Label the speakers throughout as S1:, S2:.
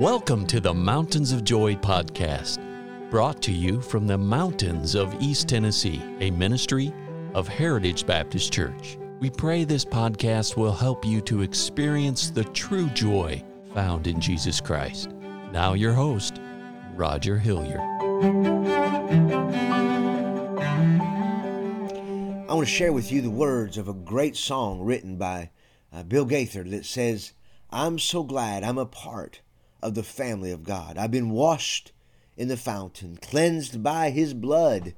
S1: Welcome to the Mountains of Joy podcast, brought to you from the mountains of East Tennessee, a ministry of Heritage Baptist Church. We pray this podcast will help you to experience the true joy found in Jesus Christ. Now, your host, Roger Hilliard.
S2: I want to share with you the words of a great song written by uh, Bill Gaither that says, I'm so glad I'm a part of the family of God. I've been washed in the fountain, cleansed by his blood.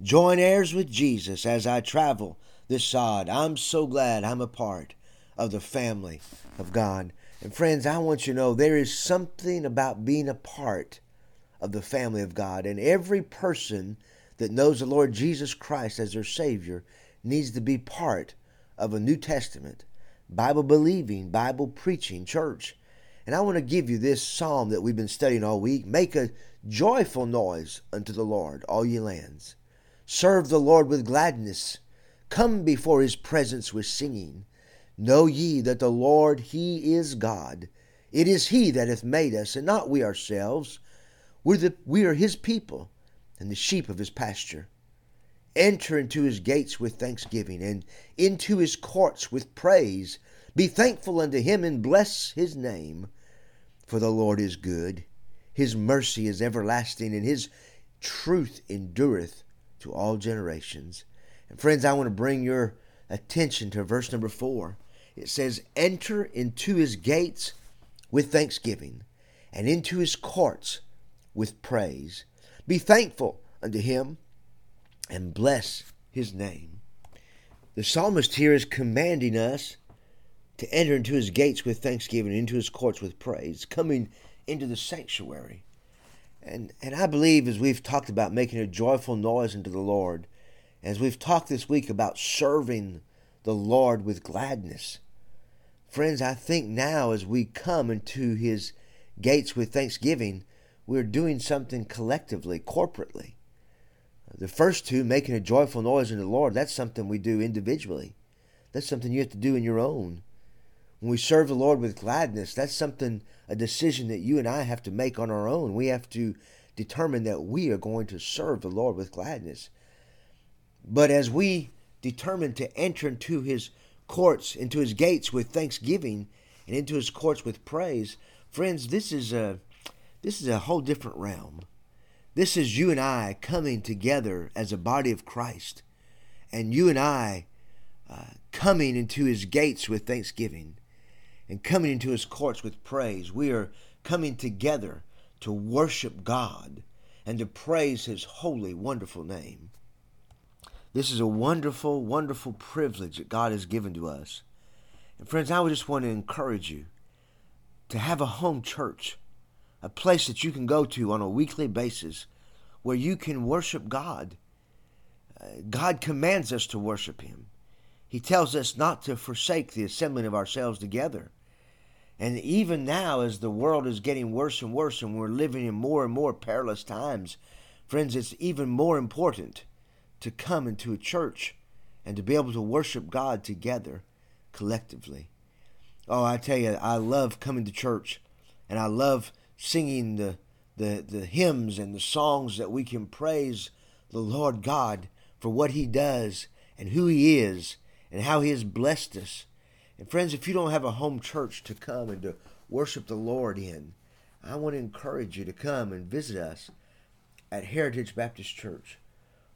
S2: Join heirs with Jesus as I travel this sod. I'm so glad I'm a part of the family of God. And friends, I want you to know there is something about being a part of the family of God. And every person that knows the Lord Jesus Christ as their Savior needs to be part of a New Testament, Bible believing, Bible preaching church. And I want to give you this psalm that we've been studying all week. Make a joyful noise unto the Lord, all ye lands. Serve the Lord with gladness. Come before his presence with singing. Know ye that the Lord, he is God. It is he that hath made us, and not we ourselves. We're the, we are his people, and the sheep of his pasture. Enter into his gates with thanksgiving, and into his courts with praise. Be thankful unto him and bless his name. For the Lord is good, his mercy is everlasting, and his truth endureth to all generations. And friends, I want to bring your attention to verse number four. It says, Enter into his gates with thanksgiving, and into his courts with praise. Be thankful unto him and bless his name. The psalmist here is commanding us to enter into his gates with thanksgiving, into his courts with praise, coming into the sanctuary. And, and I believe as we've talked about making a joyful noise unto the Lord, as we've talked this week about serving the Lord with gladness, friends, I think now as we come into his gates with thanksgiving, we're doing something collectively, corporately. The first two, making a joyful noise unto the Lord, that's something we do individually. That's something you have to do in your own. When we serve the Lord with gladness, that's something, a decision that you and I have to make on our own. We have to determine that we are going to serve the Lord with gladness. But as we determine to enter into his courts, into his gates with thanksgiving, and into his courts with praise, friends, this is a this is a whole different realm. This is you and I coming together as a body of Christ, and you and I uh, coming into his gates with thanksgiving and coming into his courts with praise. We are coming together to worship God and to praise his holy, wonderful name. This is a wonderful, wonderful privilege that God has given to us. And friends, I would just want to encourage you to have a home church, a place that you can go to on a weekly basis where you can worship God. Uh, God commands us to worship him. He tells us not to forsake the assembling of ourselves together. And even now, as the world is getting worse and worse, and we're living in more and more perilous times, friends, it's even more important to come into a church and to be able to worship God together collectively. Oh, I tell you, I love coming to church and I love singing the, the, the hymns and the songs that we can praise the Lord God for what He does and who He is and how He has blessed us and friends, if you don't have a home church to come and to worship the Lord in, I want to encourage you to come and visit us at Heritage Baptist Church.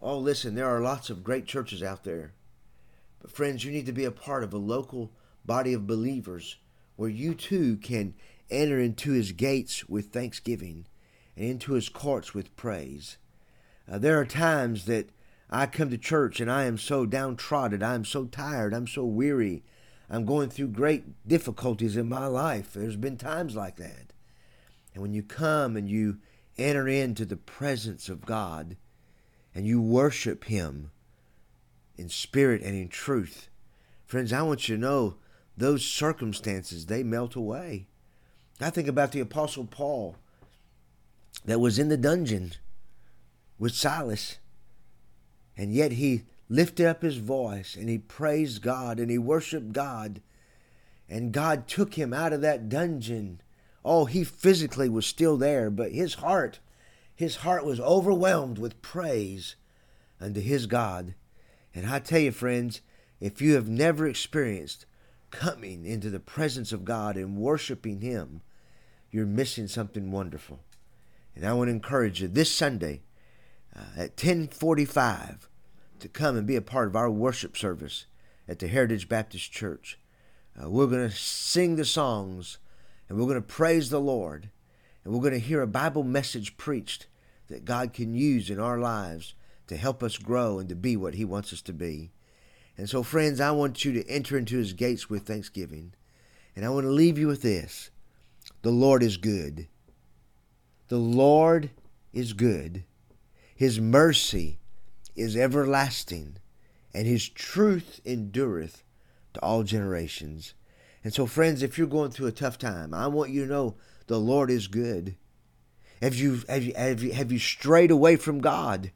S2: Oh, listen, there are lots of great churches out there. But friends, you need to be a part of a local body of believers where you too can enter into his gates with thanksgiving and into his courts with praise. Uh, there are times that I come to church and I am so downtrodden, I am so tired, I'm so weary, I'm going through great difficulties in my life. There's been times like that. And when you come and you enter into the presence of God and you worship Him in spirit and in truth, friends, I want you to know those circumstances, they melt away. I think about the Apostle Paul that was in the dungeon with Silas, and yet he lifted up his voice and he praised God and he worshiped God. And God took him out of that dungeon Oh, he physically was still there, but his heart, his heart was overwhelmed with praise unto his God. And I tell you, friends, if you have never experienced coming into the presence of God and worshiping him, you're missing something wonderful. And I want to encourage you this Sunday uh, at 1045 to come and be a part of our worship service at the Heritage Baptist Church. Uh, we're going to sing the songs and we're going to praise the Lord and we're going to hear a Bible message preached that God can use in our lives to help us grow and to be what He wants us to be. And so, friends, I want you to enter into His gates with thanksgiving. And I want to leave you with this The Lord is good. The Lord is good. His mercy is everlasting, and his truth endureth to all generations. And so, friends, if you're going through a tough time, I want you to know the Lord is good. Have you, have you, have you, have you strayed away from God?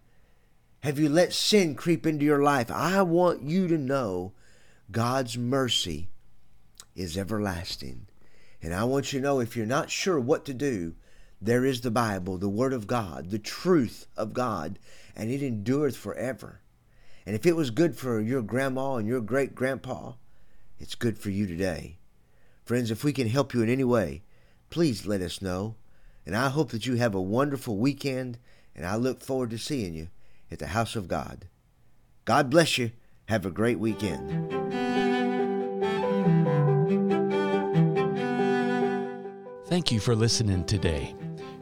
S2: Have you let sin creep into your life? I want you to know God's mercy is everlasting. And I want you to know if you're not sure what to do, there is the Bible, the Word of God, the truth of God, and it endureth forever. And if it was good for your grandma and your great grandpa, it's good for you today. Friends, if we can help you in any way, please let us know. And I hope that you have a wonderful weekend, and I look forward to seeing you at the house of God. God bless you. Have a great weekend.
S1: Thank you for listening today.